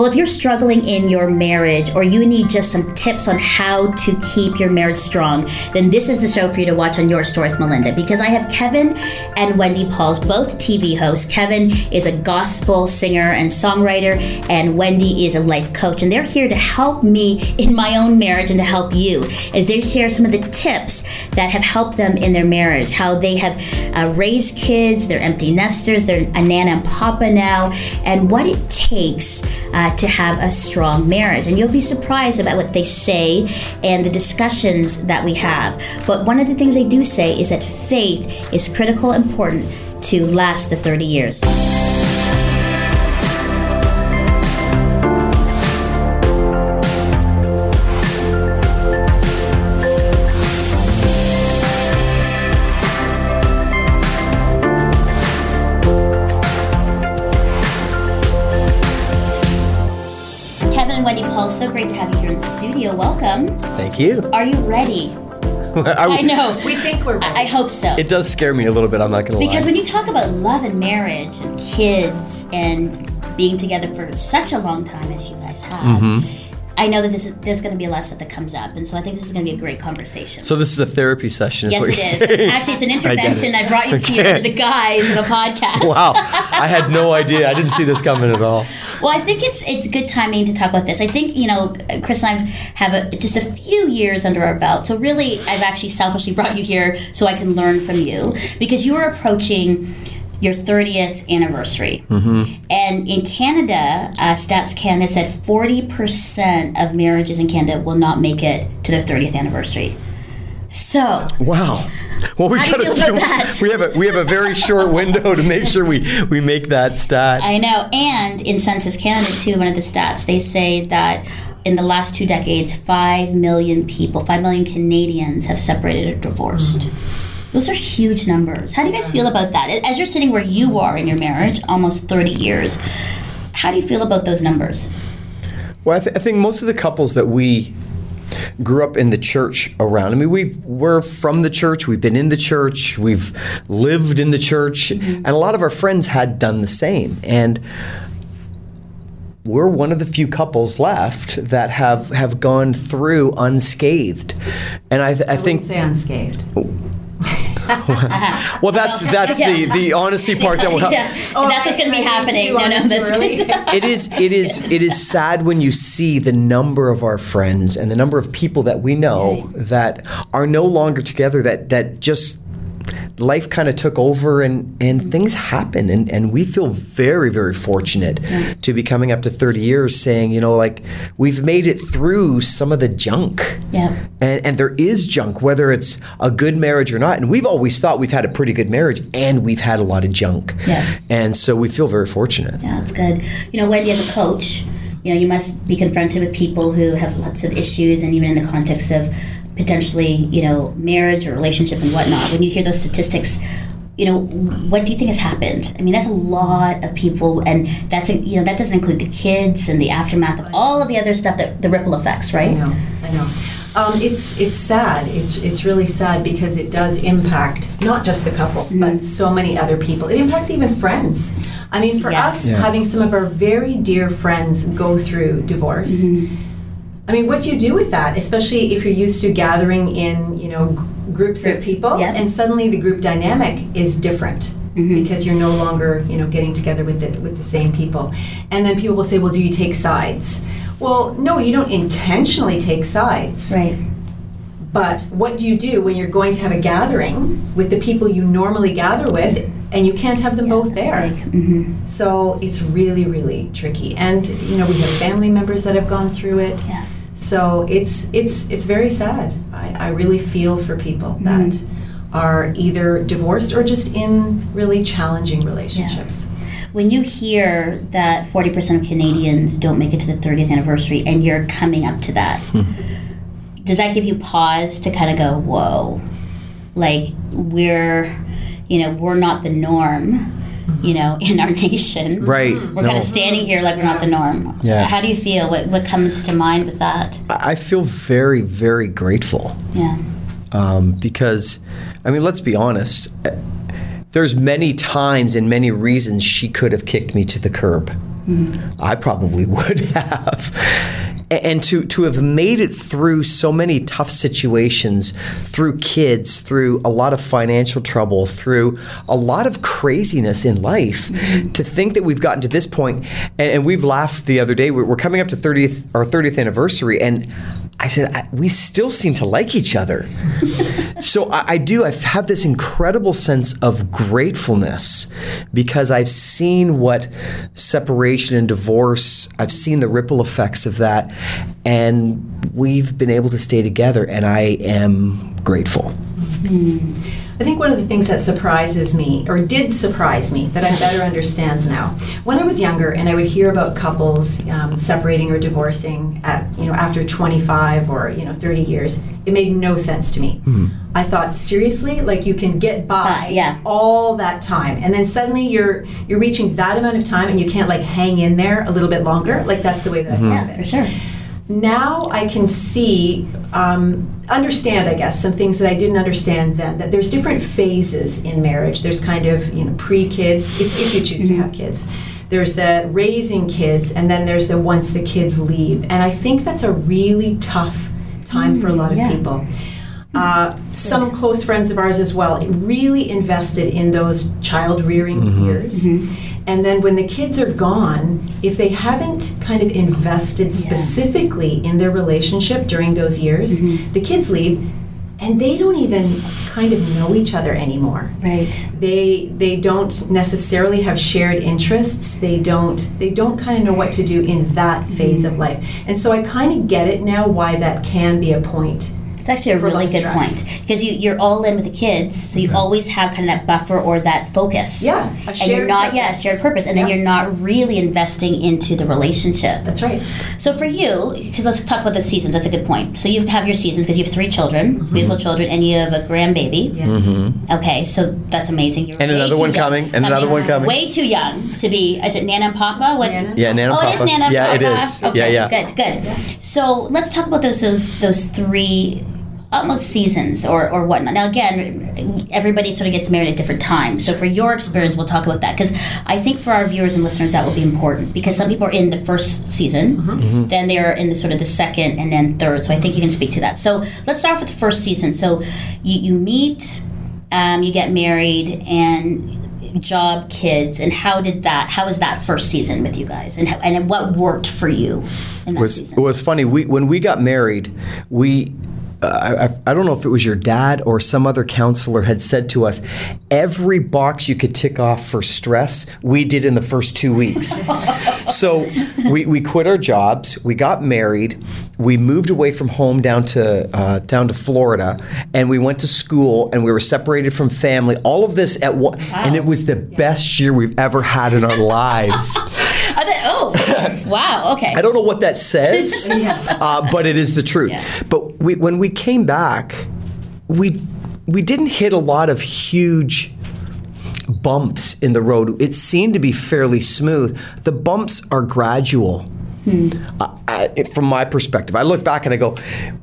Well, if you're struggling in your marriage or you need just some tips on how to keep your marriage strong, then this is the show for you to watch on Your Story with Melinda because I have Kevin and Wendy Pauls, both TV hosts. Kevin is a gospel singer and songwriter, and Wendy is a life coach. And they're here to help me in my own marriage and to help you as they share some of the tips that have helped them in their marriage, how they have uh, raised kids, they're empty nesters, they're a nana and papa now, and what it takes. Uh, to have a strong marriage. And you'll be surprised about what they say and the discussions that we have. But one of the things they do say is that faith is critical important to last the 30 years. So great to have you here in the studio. Welcome. Thank you. Are you ready? I know. We think we're ready. I, I hope so. It does scare me a little bit, I'm not going to lie. Because when you talk about love and marriage and kids and being together for such a long time as you guys have, mm-hmm I know that this is there's going to be a lot of stuff that comes up, and so I think this is going to be a great conversation. So this is a therapy session. yes, it is. Saying. Actually, it's an intervention. I, I brought you here for the guise of the podcast. Wow, I had no idea. I didn't see this coming at all. Well, I think it's it's good timing to talk about this. I think you know, Chris and I have a, just a few years under our belt, so really, I've actually selfishly brought you here so I can learn from you because you are approaching your 30th anniversary. Mm-hmm. And in Canada, uh, Stats Canada said 40% of marriages in Canada will not make it to their 30th anniversary. So. Wow. Well, we got few, we have a we have a very short window to make sure we we make that stat. I know, and in Census Canada too, one of the stats they say that in the last two decades, five million people, five million Canadians have separated or divorced. Mm-hmm. Those are huge numbers. How do you guys feel about that? As you're sitting where you are in your marriage, almost 30 years, how do you feel about those numbers? Well, I, th- I think most of the couples that we grew up in the church around. I mean, we we're from the church. We've been in the church. We've lived in the church, mm-hmm. and a lot of our friends had done the same. And we're one of the few couples left that have have gone through unscathed. And I, th- I, I think say unscathed. Well, that's that's yeah. the the honesty part that will help. Yeah. Oh, that's what's going to be happening. No, no, that's really. it is it is it is sad when you see the number of our friends and the number of people that we know that are no longer together. That that just life kind of took over and, and things happen. And, and we feel very, very fortunate yeah. to be coming up to 30 years saying, you know, like we've made it through some of the junk. Yeah. And, and there is junk, whether it's a good marriage or not. And we've always thought we've had a pretty good marriage and we've had a lot of junk. Yeah. And so we feel very fortunate. Yeah, that's good. You know, Wendy, as a coach, you know, you must be confronted with people who have lots of issues, and even in the context of potentially, you know, marriage or relationship and whatnot, when you hear those statistics, you know, what do you think has happened? I mean, that's a lot of people, and that's a, you know that doesn't include the kids and the aftermath of all of the other stuff that the ripple effects, right? I know, I know. Um, it's it's sad. It's it's really sad because it does impact not just the couple, mm-hmm. but so many other people. It impacts even friends. I mean, for yes. us, yeah. having some of our very dear friends go through divorce. Mm-hmm I mean, what do you do with that, especially if you're used to gathering in, you know, groups, groups. of people, yep. and suddenly the group dynamic is different. Mm-hmm. because you're no longer you know getting together with the with the same people and then people will say well do you take sides well no you don't intentionally take sides right but what do you do when you're going to have a gathering with the people you normally gather with and you can't have them yeah, both there mm-hmm. so it's really really tricky and you know we have family members that have gone through it yeah so it's it's it's very sad. I, I really feel for people mm-hmm. that are either divorced or just in really challenging relationships. Yeah. When you hear that 40% of Canadians don't make it to the 30th anniversary and you're coming up to that, does that give you pause to kind of go, whoa, like we're, you know, we're not the norm? You know, in our nation. Right. We're no. kind of standing here like we're not the norm. Yeah. How do you feel? What, what comes to mind with that? I feel very, very grateful. Yeah. Um, because, I mean, let's be honest. There's many times and many reasons she could have kicked me to the curb. Mm. I probably would have and to to have made it through so many tough situations through kids through a lot of financial trouble through a lot of craziness in life mm-hmm. to think that we've gotten to this point and, and we've laughed the other day we're, we're, coming up to 30th our 30th anniversary and I said, I, we still seem to like each other. so I, I, do, I have this incredible sense of gratefulness because I've seen what separation and divorce, I've seen the ripple effects of that, and we've been able to stay together, and I am grateful. Mm. I think one of the things that surprises me, or did surprise me, that I better understand now. When I was younger, and I would hear about couples um, separating or divorcing at you know after 25 or you know 30 years, it made no sense to me. Mm-hmm. I thought seriously, like you can get by uh, yeah. all that time, and then suddenly you're you're reaching that amount of time, and you can't like hang in there a little bit longer. Like that's the way that mm-hmm. I thought yeah, for sure now I can see, um, understand, I guess, some things that I didn't understand then. That there's different phases in marriage. There's kind of you know pre-kids, if, if you choose mm-hmm. to have kids. There's the raising kids, and then there's the once the kids leave. And I think that's a really tough time mm, for a lot of yeah. people. Uh, some close friends of ours as well really invested in those child rearing mm-hmm. years. Mm-hmm and then when the kids are gone, if they haven't kind of invested specifically yeah. in their relationship during those years, mm-hmm. the kids leave and they don't even kind of know each other anymore. Right. They they don't necessarily have shared interests. They don't they don't kind of know what to do in that phase mm-hmm. of life. And so I kind of get it now why that can be a point it's actually a really good stress. point because you, you're all in with the kids, so you always have kind of that buffer or that focus. Yeah, and you're not purpose. yeah shared purpose, and yeah. then you're not really investing into the relationship. That's right. So for you, because let's talk about the seasons. That's a good point. So you have your seasons because you have three children, mm-hmm. beautiful children, and you have a grandbaby. Yes. Mm-hmm. Okay, so that's amazing. You're and another one coming, and another one coming. Way too young to be. Is it Nana and Papa? What? Nana yeah, Nana. Oh, Papa. it is Nana. Yeah, Papa. it is. Okay, yeah, yeah. Good, good. So let's talk about those those those three almost seasons or, or whatnot. Now, again, everybody sort of gets married at different times. So, for your experience, we'll talk about that because I think for our viewers and listeners, that will be important because some people are in the first season, mm-hmm. mm-hmm. then they're in the sort of the second and then third. So, I think you can speak to that. So, let's start with the first season. So, you, you meet, um, you get married, and job kids and how did that how was that first season with you guys and how, and what worked for you in that was, season it was funny we when we got married we I, I, don't know if it was your dad or some other counselor had said to us, every box you could tick off for stress, we did in the first two weeks. so we, we quit our jobs, we got married, we moved away from home down to uh, down to Florida, and we went to school, and we were separated from family. All of this at one, wow. and it was the yeah. best year we've ever had in our lives. oh, wow. Okay. I don't know what that says, uh, but it is the truth. Yeah. But we, when we came back, we we didn't hit a lot of huge bumps in the road. It seemed to be fairly smooth. The bumps are gradual. Hmm. I, from my perspective, I look back and I go,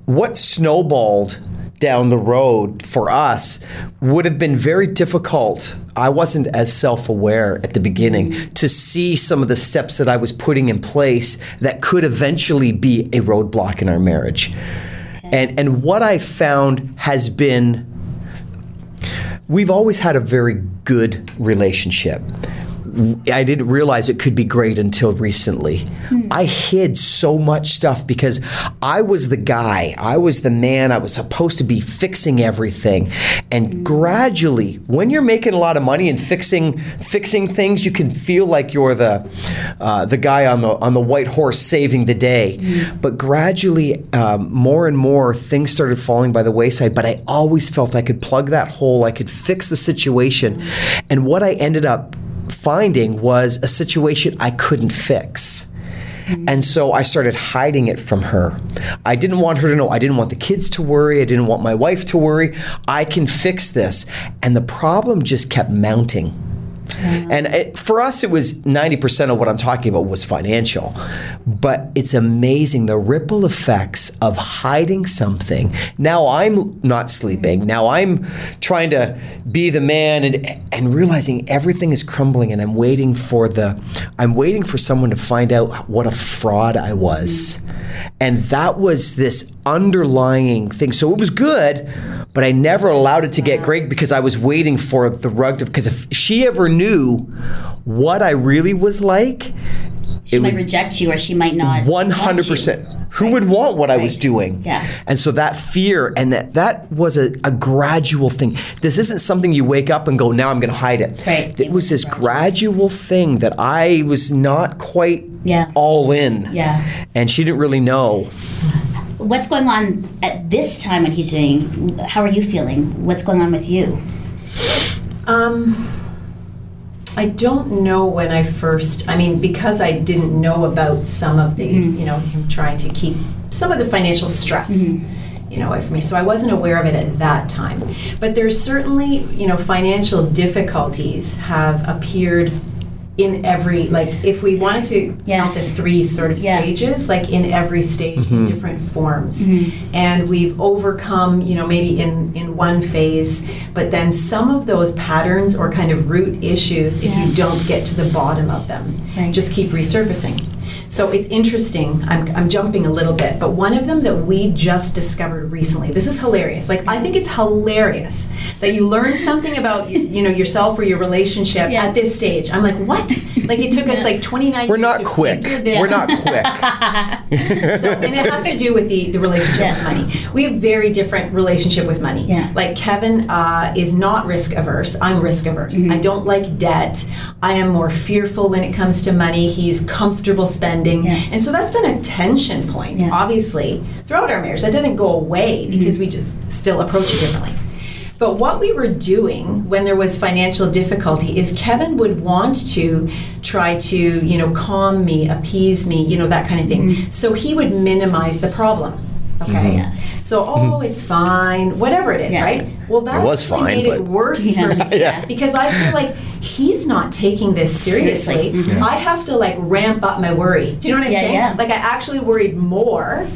what snowballed down the road for us would have been very difficult. I wasn't as self aware at the beginning mm-hmm. to see some of the steps that I was putting in place that could eventually be a roadblock in our marriage. And, and what I found has been we've always had a very good relationship. I didn't realize it could be great until recently. Hmm. I hid so much stuff because I was the guy, I was the man, I was supposed to be fixing everything. And hmm. gradually, when you're making a lot of money and fixing fixing things, you can feel like you're the uh, the guy on the on the white horse saving the day. Hmm. But gradually, um, more and more things started falling by the wayside. But I always felt I could plug that hole, I could fix the situation. And what I ended up finding was a situation I couldn't fix. Mm-hmm. And so I started hiding it from her. I didn't want her to know. I didn't want the kids to worry. I didn't want my wife to worry. I can fix this. And the problem just kept mounting. Mm. And it, for us, it was 90% of what I'm talking about was financial. But it's amazing the ripple effects of hiding something. Now I'm not sleeping. Now I'm trying to be the man and, and realizing everything is crumbling and I'm waiting for the, I'm waiting for someone to find out what a fraud I was. Mm. And that was this underlying thing. So it was good, but I never allowed it to get great because I was waiting for the rug to. Because if she ever knew what I really was like, she might reject you or she might not. One hundred percent. Who right. would want what right. I was doing? Yeah. And so that fear and that that was a, a, gradual thing. This isn't something you wake up and go, now I'm going to hide it. Right. It, it was this gradual. gradual thing that I was not quite yeah. all in. Yeah. And she didn't really know. What's going on at this time when he's doing? How are you feeling? What's going on with you? Um. I don't know when I first. I mean, because I didn't know about some of the, mm-hmm. you know, him trying to keep some of the financial stress. Mm-hmm you know, away from me. So I wasn't aware of it at that time. But there's certainly, you know, financial difficulties have appeared in every like if we wanted to yes. count the three sort of yeah. stages like in every stage mm-hmm. in different forms mm-hmm. and we've overcome you know maybe in in one phase but then some of those patterns or kind of root issues if you don't get to the bottom of them right. just keep resurfacing so it's interesting. I'm, I'm jumping a little bit, but one of them that we just discovered recently. This is hilarious. Like I think it's hilarious that you learn something about you, you know yourself or your relationship yeah. at this stage. I'm like, what? Like it took us like 29. We're not quick. We're not quick. so, and it has to do with the the relationship yeah. with money. We have very different relationship with money. Yeah. Like Kevin uh, is not risk averse. I'm risk averse. Mm-hmm. I don't like debt. I am more fearful when it comes to money. He's comfortable spending spending. Yeah. And so that's been a tension point, yeah. obviously, throughout our marriage. That doesn't go away because mm-hmm. we just still approach it differently. But what we were doing when there was financial difficulty is Kevin would want to try to, you know, calm me, appease me, you know, that kind of thing. Mm-hmm. So he would minimize the problem. Okay. Mm-hmm. Yes. So, oh, it's fine, whatever it is, yeah. right? Well, that it was fine, made it worse yeah. for me yeah. because I feel like he's not taking this seriously. seriously. Mm-hmm. I have to like ramp up my worry. Do you know what I'm yeah, saying? Yeah. Like I actually worried more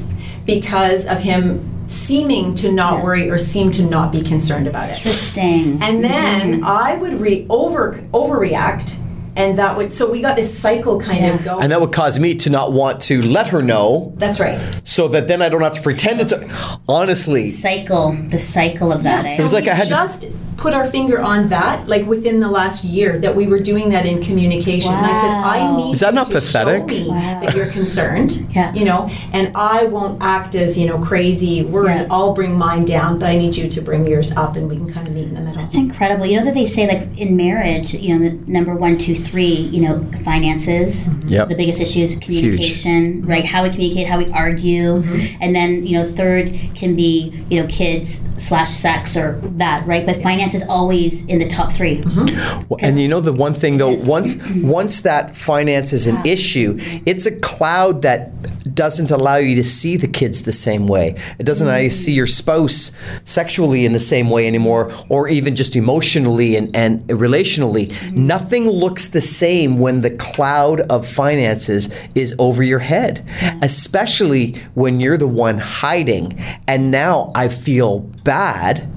because of him seeming to not yeah. worry or seem to not be concerned about it. Interesting. And then mm-hmm. I would re over overreact and that would so we got this cycle kind yeah. of going and that would cause me to not want to let her know that's right so that then i don't have to pretend it's a, honestly cycle the cycle of that yeah. eh? it was like i had just to, put our finger on that, like within the last year, that we were doing that in communication. Wow. And I said, I need Is that not to pathetic? show me wow. that you're concerned. yeah. You know, and I won't act as, you know, crazy, worried. Yeah. I'll bring mine down, but I need you to bring yours up and we can kind of meet in the middle. That's incredible. You know that they say like in marriage, you know, the number one, two, three, you know, finances, mm-hmm. yep. the biggest issues, communication, Huge. right? How we communicate, how we argue. Mm-hmm. And then, you know, third can be, you know, kids slash sex or that, right? But finance is always in the top 3 mm-hmm. well, and you know the one thing though, once once that finance is an yeah. issue, it's a cloud that doesn't allow you to see the kids the same way. It doesn't allow you to see your spouse sexually in the same way anymore, or even just emotionally and, and relationally. Mm-hmm. Nothing looks the same when the cloud of finances is over your head, yeah. especially when you're the one hiding. And now I feel bad,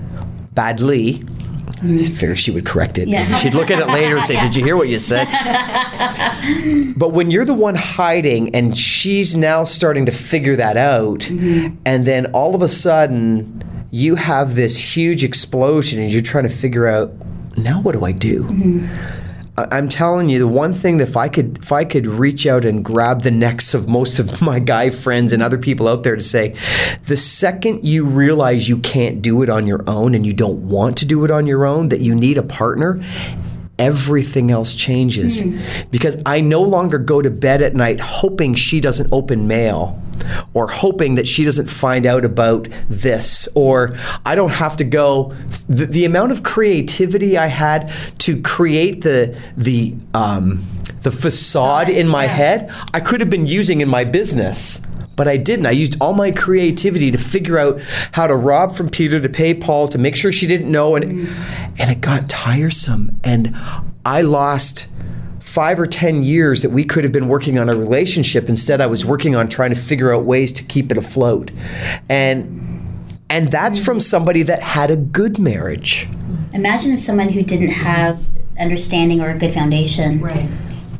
badly Mm. Figure she would correct it. Yeah. She'd look at it later and say, "Did you hear what you said?" but when you're the one hiding, and she's now starting to figure that out, mm-hmm. and then all of a sudden you have this huge explosion, and you're trying to figure out, now what do I do? Mm-hmm. I'm telling you, the one thing that if I could if I could reach out and grab the necks of most of my guy friends and other people out there to say, the second you realize you can't do it on your own and you don't want to do it on your own, that you need a partner, everything else changes. Mm. Because I no longer go to bed at night hoping she doesn't open mail or hoping that she doesn't find out about this or I don't have to go the, the amount of creativity I had to create the the um, the facade in my yeah. head I could have been using in my business but I didn't. I used all my creativity to figure out how to rob from Peter to pay Paul to make sure she didn't know and mm. and it got tiresome and I lost 5 or 10 years that we could have been working on a relationship instead I was working on trying to figure out ways to keep it afloat. And and that's from somebody that had a good marriage. Imagine if someone who didn't have understanding or a good foundation. Right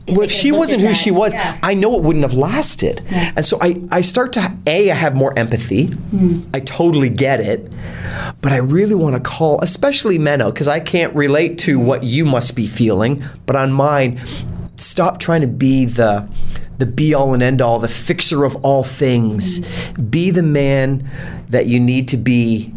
well, if she wasn't who that. she was, yeah. I know it wouldn't have lasted. Yeah. And so I, I start to, A, I have more empathy. Mm. I totally get it. But I really want to call, especially men because I can't relate to what you must be feeling. But on mine, stop trying to be the the be all and end all, the fixer of all things. Mm. Be the man that you need to be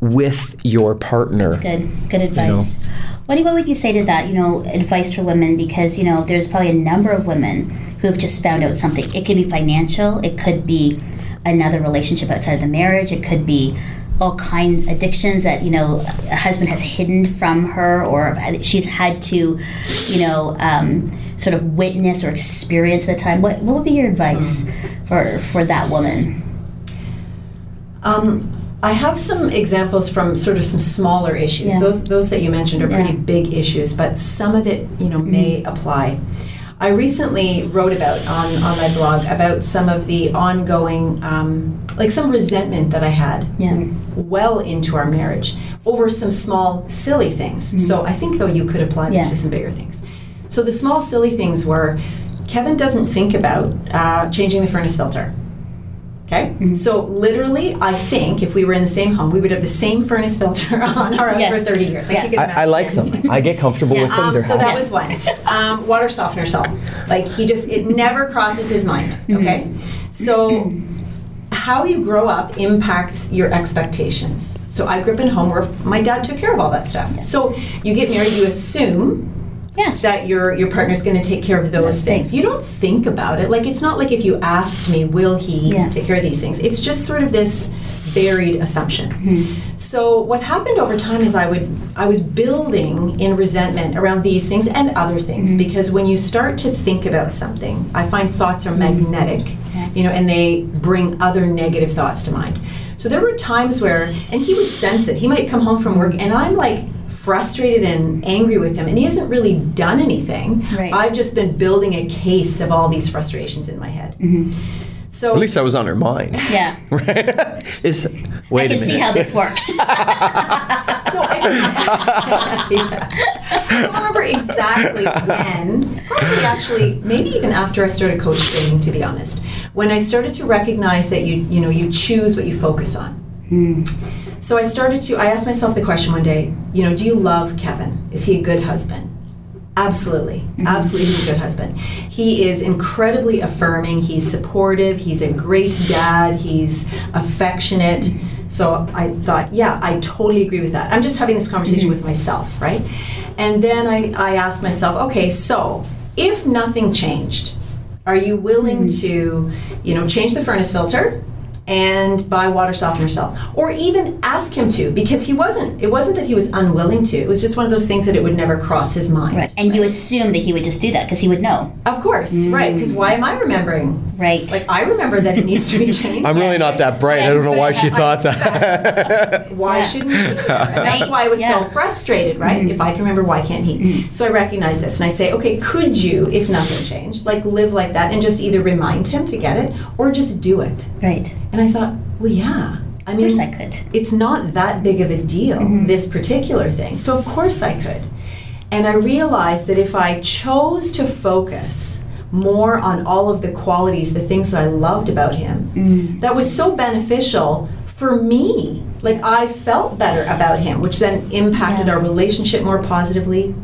with your partner. That's good. Good advice. You know? What, what would you say to that, you know, advice for women? Because, you know, there's probably a number of women who have just found out something. It could be financial, it could be another relationship outside of the marriage, it could be all kinds addictions that you know a husband has hidden from her or she's had to you know um, sort of witness or experience at the time what, what would be your advice mm. for for that woman um, I have some examples from sort of some smaller issues. Yeah. Those those that you mentioned are pretty yeah. big issues, but some of it, you know, mm may apply. I recently wrote about on, on my blog about some of the ongoing, um, like some resentment that I had yeah. well into our marriage over some small, silly things. mm So I think, though, you could apply this to some bigger things. So the small, silly things were Kevin doesn't think about uh, changing the furnace filter. Okay, mm-hmm. so literally, I think if we were in the same home, we would have the same furnace filter on our house yeah. for 30 years. Like yeah. I, I, like them. I get comfortable yeah. with them. Um, so that was one. Um, water softener salt. Like he just, it never crosses his mind. Mm-hmm. Okay, mm-hmm. so how you grow up impacts your expectations. So I grew up in a home where my dad took care of all that stuff. Yes. So you get married, you assume yes. that your your partner's going to take care of those, those things. things. You don't think about it. Like it's not like if you asked me, will he yeah. take care of these things? It's just sort of this buried assumption. Mm-hmm. So what happened over time is I would I was building in resentment around these things and other things mm-hmm. because when you start to think about something, I find thoughts are mm-hmm. magnetic, yeah. you know, and they bring other negative thoughts to mind. So there were times where, and he would sense it. He might come home from work, and I'm like frustrated and angry with him, and he hasn't really done anything. Right. I've just been building a case of all these frustrations in my head. Mm-hmm. So at least I was on her mind. Yeah. right? Is wait I can see how this works. so I, yeah. I don't remember exactly when. Probably actually, maybe even after I started coach training. To be honest, when I started to recognize that you you know you choose what you focus on. Mm. So I started to, I asked myself the question one day, you know, do you love Kevin? Is he a good husband? Absolutely. Mm-hmm. Absolutely, he's a good husband. He is incredibly affirming. He's supportive. He's a great dad. He's affectionate. Mm-hmm. So I thought, yeah, I totally agree with that. I'm just having this conversation mm-hmm. with myself, right? And then I, I asked myself, okay, so if nothing changed, are you willing mm-hmm. to, you know, change the furnace filter? And buy water softener salt or even ask him to because he wasn't it wasn't that he was unwilling to it was just one of those things that it would never cross his mind right and right? you assume that he would just do that because he would know of course mm. right because why am i remembering right like i remember that it needs to be changed i'm really not that bright yes, i don't know why she thought that why yeah. shouldn't he and that's why i was yeah. so frustrated right mm. if i can remember why can't he mm. so i recognize this and i say okay could you if nothing changed like live like that and just either remind him to get it or just do it right and I thought, well, yeah. I mean, of course I could. It's not that big of a deal, mm-hmm. this particular thing. So, of course, I could. And I realized that if I chose to focus more on all of the qualities, the things that I loved about him, mm. that was so beneficial for me. Like, I felt better about him, which then impacted yeah. our relationship more positively,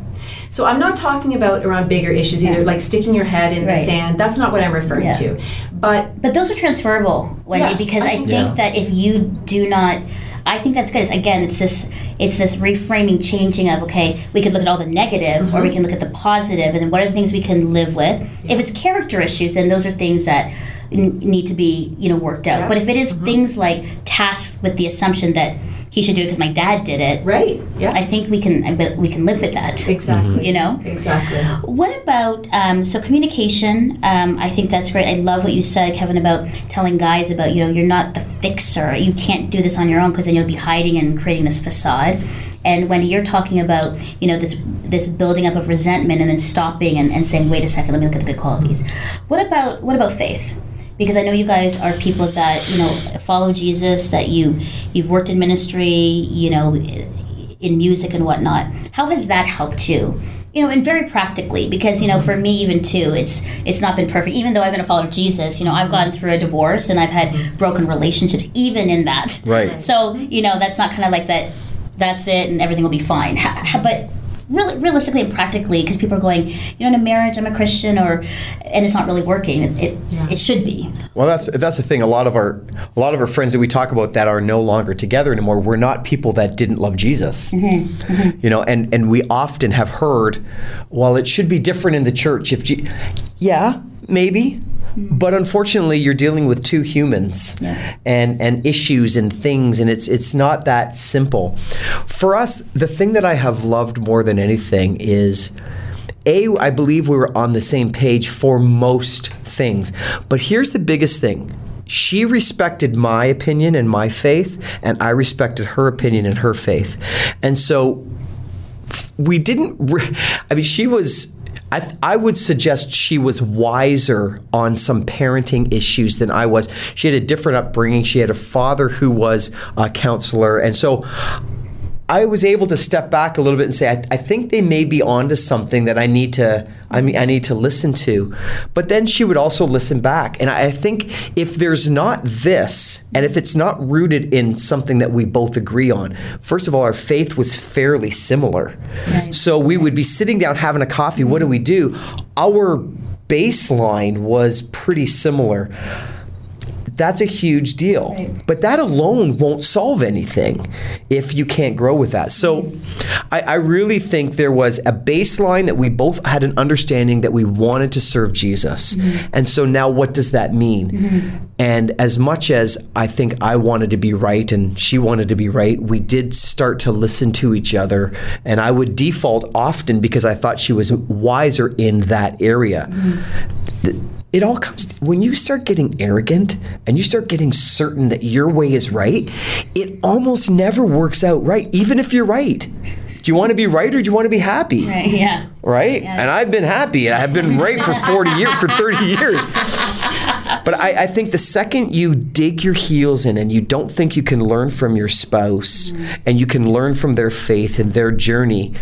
so I'm not talking about around bigger issues either, yeah. like sticking your head in right. the sand. That's not what I'm referring yeah. to. But but those are transferable, Wendy, yeah, because I, I think yeah. that if you do not I think that's good. It's, again, it's this it's this reframing, changing of okay, we could look at all the negative, mm-hmm. or we can look at the positive, and then what are the things we can live with. If it's character issues, then those are things that n- need to be you know worked out. But if it is mm-hmm. things like tasks with the assumption that he should do it because my dad did it. Right. Yeah. I think we can we can live with that. Exactly. You know. Exactly. What about um, so communication? Um, I think that's great. I love what you said, Kevin, about telling guys about you know you're not the fixer. You can't do this on your own because then you'll be hiding and creating this facade. And when you're talking about you know this this building up of resentment and then stopping and, and saying, wait a second, let me look at the good qualities. What about what about faith? Because I know you guys are people that you know follow Jesus, that you you've worked in ministry, you know, in music and whatnot. How has that helped you? You know, and very practically, because you know, for me even too, it's it's not been perfect. Even though I've been a follower of Jesus, you know, I've gone through a divorce and I've had broken relationships, even in that. Right. So you know, that's not kind of like that. That's it, and everything will be fine. But really realistically and practically because people are going you know in a marriage i'm a christian or and it's not really working it, it, yeah. it, should be well that's that's the thing a lot of our a lot of our friends that we talk about that are no longer together anymore we're not people that didn't love jesus mm-hmm. Mm-hmm. you know and and we often have heard well it should be different in the church if Je-. yeah maybe But unfortunately, you're dealing with two humans yeah. and, and issues and things, and it's it's not that simple. For us, the thing that I have loved more than anything is a, I believe we were on the same page for most things. But here's the biggest thing she respected my opinion and my faith, and I respected her opinion and her faith. And so we didn't, re- I mean, she was I, th- I would suggest she was wiser on some parenting issues than I was. She had a different upbringing. She had a father who was a counselor. And so I was able to step back a little bit and say, I, I, think they may be onto something that I need to, I mean, I need to listen to. But then she would also listen back, and I, I think if there's not this, and if it's not rooted in something that we both agree on, first of all, our faith was fairly similar. Right. So we would be sitting down having a coffee. What do we do? Our baseline was pretty similar that's a huge deal. Right. But that alone won't solve anything if you can't grow with that. So I, I, really think there was a baseline that we both had an understanding that we wanted to serve Jesus. Mm-hmm. And so now what does that mean? Mm-hmm. And as much as I think I wanted to be right and she wanted to be right, we did start to listen to each other. And I would default often because I thought she was wiser in that area. Mm-hmm it all comes when you start getting arrogant and you start getting certain that your way is right, it almost never works out right, even if you're right. Do you want to be right or do you want to be happy? Right, yeah. Right? Yeah. And I've been happy and I've been right for 40 years, for 30 years. But I, I, think the second you dig your heels in and you don't think you can learn from your spouse mm-hmm. and you can learn from their faith and their journey,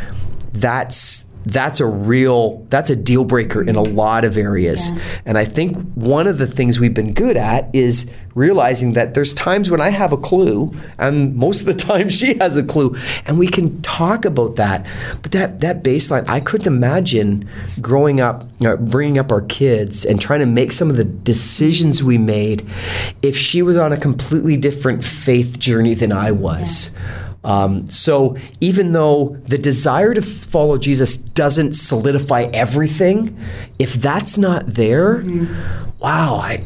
that's that's a real that's a deal breaker in a lot of areas yeah. and i think one of the things we've been good at is realizing that there's times when i have a clue and most of the time she has a clue and we can talk about that but that that baseline i couldn't imagine growing up you know, bringing up our kids and trying to make some of the decisions we made if she was on a completely different faith journey than i was yeah. Um, so even though the desire to follow Jesus doesn't solidify everything, if that's not there, mm-hmm. wow, I.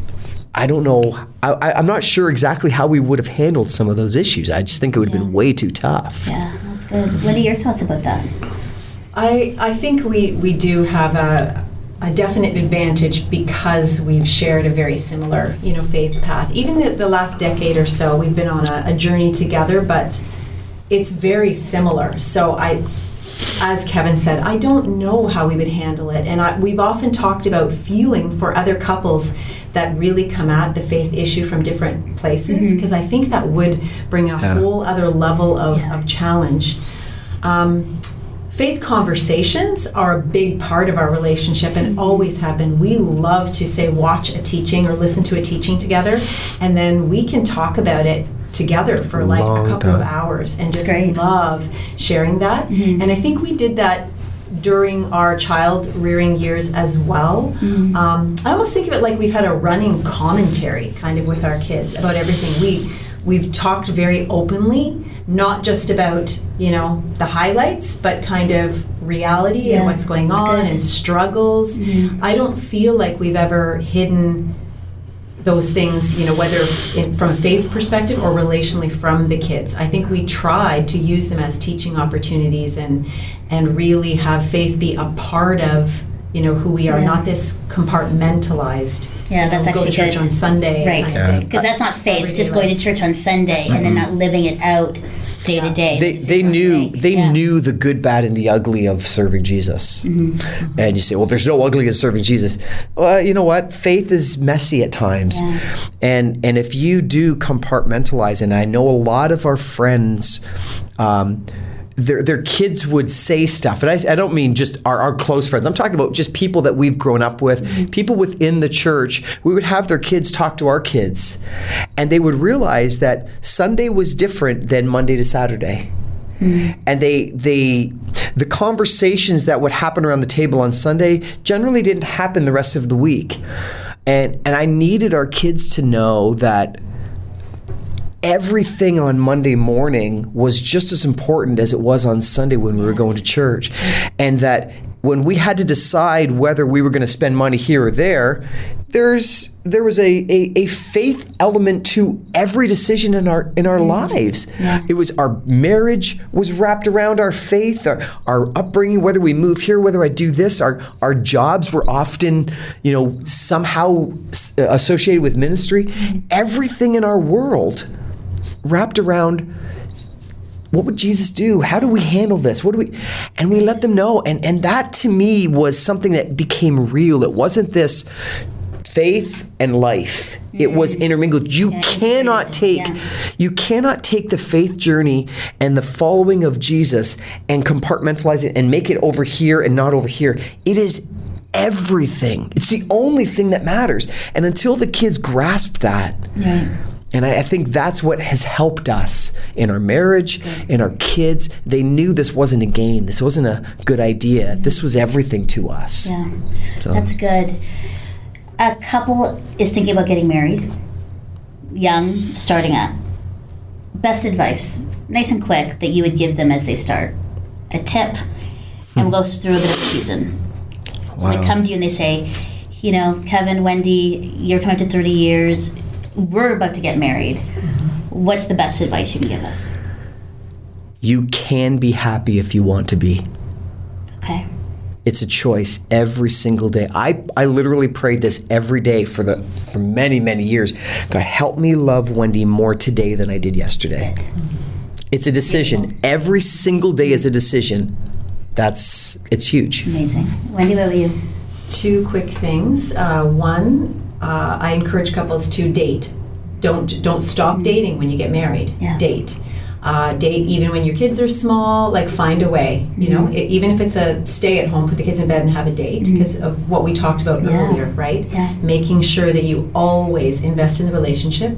I don't know. I, am not sure exactly how we would have handled some of those issues. I just think it would have yeah. been way too tough. Yeah, that's good. What are your thoughts about that? I I think we we do have a a definite advantage because we've shared a very similar you know faith path. Even the, the last decade or so, we've been on a, a journey together, but it's very similar. So I as Kevin said, I don't know how we would handle it. And I, we've often talked about feeling for other couples that really come at the faith issue from different places, because mm-hmm. I think that would bring a yeah. whole other level of, yeah. of challenge. Um, faith conversations are a big part of our relationship and mm-hmm. always have been. We love to say, watch a teaching or listen to a teaching together, and then we can talk about it together for like a couple time. of hours and just love sharing that. Mm-hmm. And I think we did that during our child rearing years as well. Mm-hmm. Um, I almost think of it like we've had a running commentary kind of with our kids about everything. We we've talked very openly, not just about you know the highlights, but kind of reality yeah, and what's going on good. and struggles. Mm-hmm. I don't feel like we've ever hidden those things, you know, whether in, from a faith perspective or relationally from the kids. I think we tried to use them as teaching opportunities and and really have faith be a part of you know who we are, Yeah. not this compartmentalized. Yeah, you that's know, go to actually church good. on Sunday, Right. kind of thing. Because that's not faith, Everyday just going to church on Sunday and then mm-hmm. not living it out day to day. They, they knew they Yeah. knew the good, bad, and the ugly of serving Jesus. Mm-hmm. And you say, well, there's no ugly in serving Jesus. Well, you know what? Faith is messy at times, Yeah. and and if you do compartmentalize, and I know a lot of our friends. Um, their, their kids would say stuff, and I, I don't mean just our, our close friends. I'm talking about just people that we've grown up with, Mm-hmm. people within the church. We would have their kids talk to our kids, and they would realize that Sunday was different than Monday to Saturday and they they the conversations that would happen around the table on Sunday generally didn't happen the rest of the week. And and I needed our kids to know that everything on Monday morning was just as important as it was on Sunday when we were going to church. And that when we had to decide whether we were going to spend money here or there, there's there was a, a, a faith element to every decision in our in our lives. It was our marriage was wrapped around our faith, our, our upbringing, whether we move here, whether I do this, our our jobs were often, you know, somehow associated with ministry. Mm-hmm. Everything in our world wrapped around what would Jesus do? How do we handle this? What do we and we let them know and and that to me was something that became real. It wasn't this faith and life. It was mm-hmm. intermingled. You Yeah, cannot take yeah. you cannot take the faith journey and the following of Jesus and compartmentalize it and make it over here and not over here. It is everything. It's the only thing that matters. And until the kids grasp that, Right. And I, I think that's what has helped us in our marriage, mm-hmm. in our kids. They knew this wasn't a game. This wasn't a good idea. This was everything to us. Yeah. So- That's good. A couple is thinking about getting married, young, starting up. Best advice, nice and quick, that you would give them as they start. A tip, and we'll go hmm. through a bit of a season. So they come to you and they say, you know, Kevin, Wendy, you're coming up to 30 years. We're about to get married. What's the best advice you can give us? You can be happy if you want to be. Okay. It's a choice every single day. I, I literally prayed this every day for the for many many years. God help me love Wendy more today than I did yesterday. It's a decision. Every single day is a decision. That's it's huge. Amazing. Wendy, what about you? Two quick things. Uh, one, uh, I encourage couples to date. Don't don't stop dating when you get married. Yeah. Date. Uh, date even when your kids are small. Like find a way. You know, E- even if it's a stay at home, put the kids in bed and have a date because of what we talked about Yeah. earlier, right? Yeah. Making sure that you always invest in the relationship.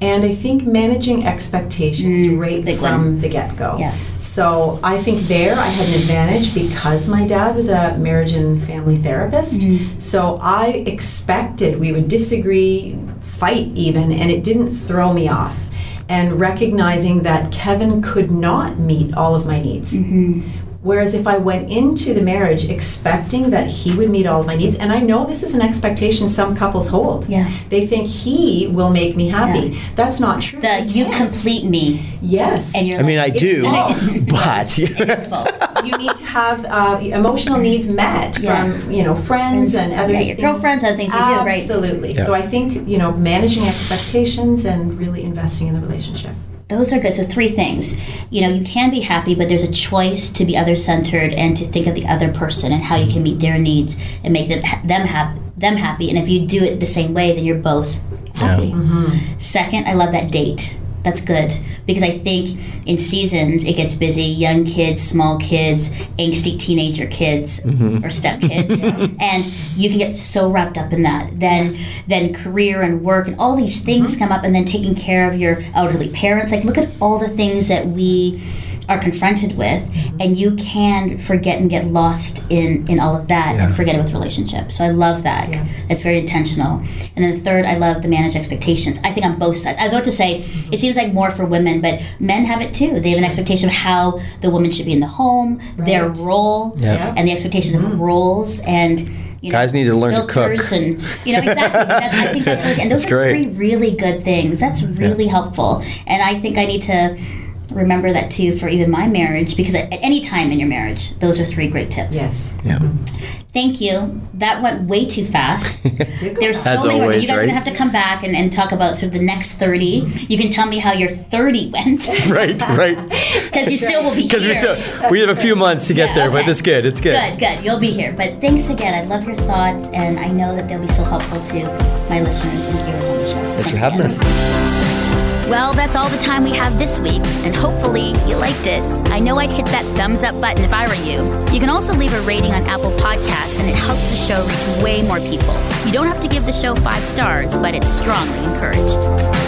And I think managing expectations Mm, right from one. the get go. Yeah. So I think there I had an advantage because my dad was a marriage and family therapist. Mm-hmm. So I expected we would disagree, fight even, and it didn't throw me off. And recognizing that Kevin could not meet all of my needs. Mm-hmm. Whereas if I went into the marriage expecting that he would meet all of my needs, and I know this is an expectation some couples hold. Yeah. They think he will make me happy. That's not true. That you can't. complete me, Yes. and you're. I mean, I do, false. but It is false. you need to have uh, emotional needs met Yeah. from you know friends Friends. and other Yeah, your things. girlfriends, other things you do, right? Absolutely. Yeah. So I think you know managing expectations and really investing in the relationship. Those are good. So three things. You know, you can be happy, but there's a choice to be other centered and to think of the other person and how you can meet their needs and make them them happy. Them happy. And if you do it the same way, then you're both happy. Mm-hmm. Second, I love that date. That's good because I think in seasons it gets busy. Young kids, small kids, angsty teenager kids mm-hmm. or step kids, and you can get so wrapped up in that. Then, then career and work and all these things uh-huh. come up, and then taking care of your elderly parents. Like, look at all the things that we are confronted with, and you can forget and get lost in in all of that Yeah. and forget it with relationships. So I love that. Yeah. That's very intentional. And then the third, I love the manage expectations. I think on both sides. I was about to say, mm-hmm. it seems like more for women, but men have it too. They have an expectation of how the woman should be in the home, their role, Yeah. Yeah. and the expectations of mm-hmm. roles. And you know, guys need to learn to cook and you know exactly that's, i think that's really and those that's are great. three really good things that's really yeah. helpful and i think i need to remember that too for even my marriage because at, at any time in your marriage those are three great tips yes yeah mm-hmm. Thank you. That went way too fast. There's so As many always. You guys right? are gonna have to come back and, and talk about sort of the next thirty. Mm-hmm. You can tell me how your thirty went. right, right. Because you still will be here. Because we still we have a few months to get yeah, there, okay. but it's good. It's good. Good, good. You'll be here. But thanks again. I love your thoughts, and I know that they'll be so helpful to my listeners and viewers on the show. So thanks for having again. us. Well, that's all the time we have this week, and hopefully you liked it. I know I'd hit that thumbs up button if I were you. You can also leave a rating on Apple Podcasts, and it helps the show reach way more people. You don't have to give the show five stars, but it's strongly encouraged.